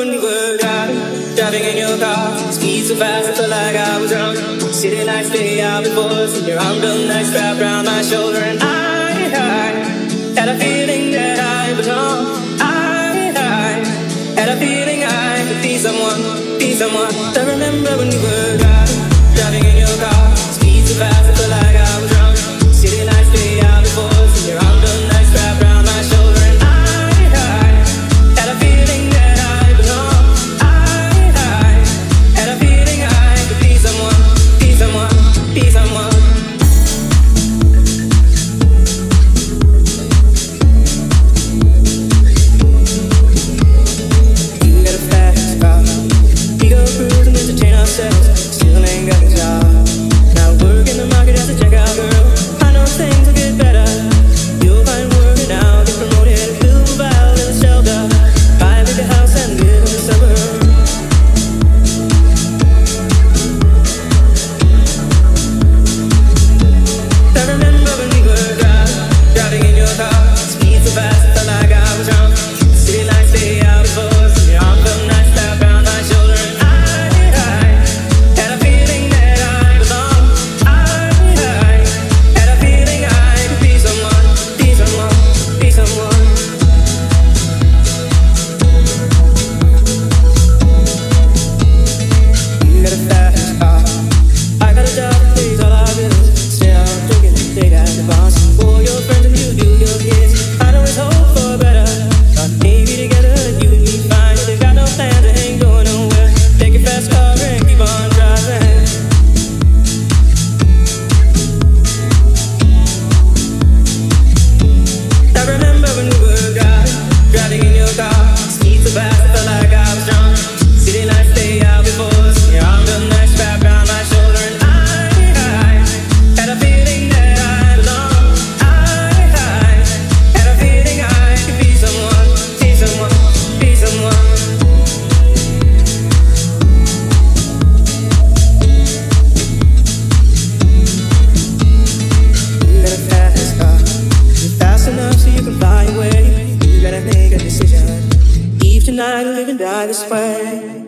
and we were driving, driving in your car. Speed so fast, I felt like I was drunk. City lights day out with boys, and your arm felt nice wrapped around my shoulder. And I, I had a feeling that I belong. I, I had a feeling I could be someone, be someone. I remember when we were driving. die this way.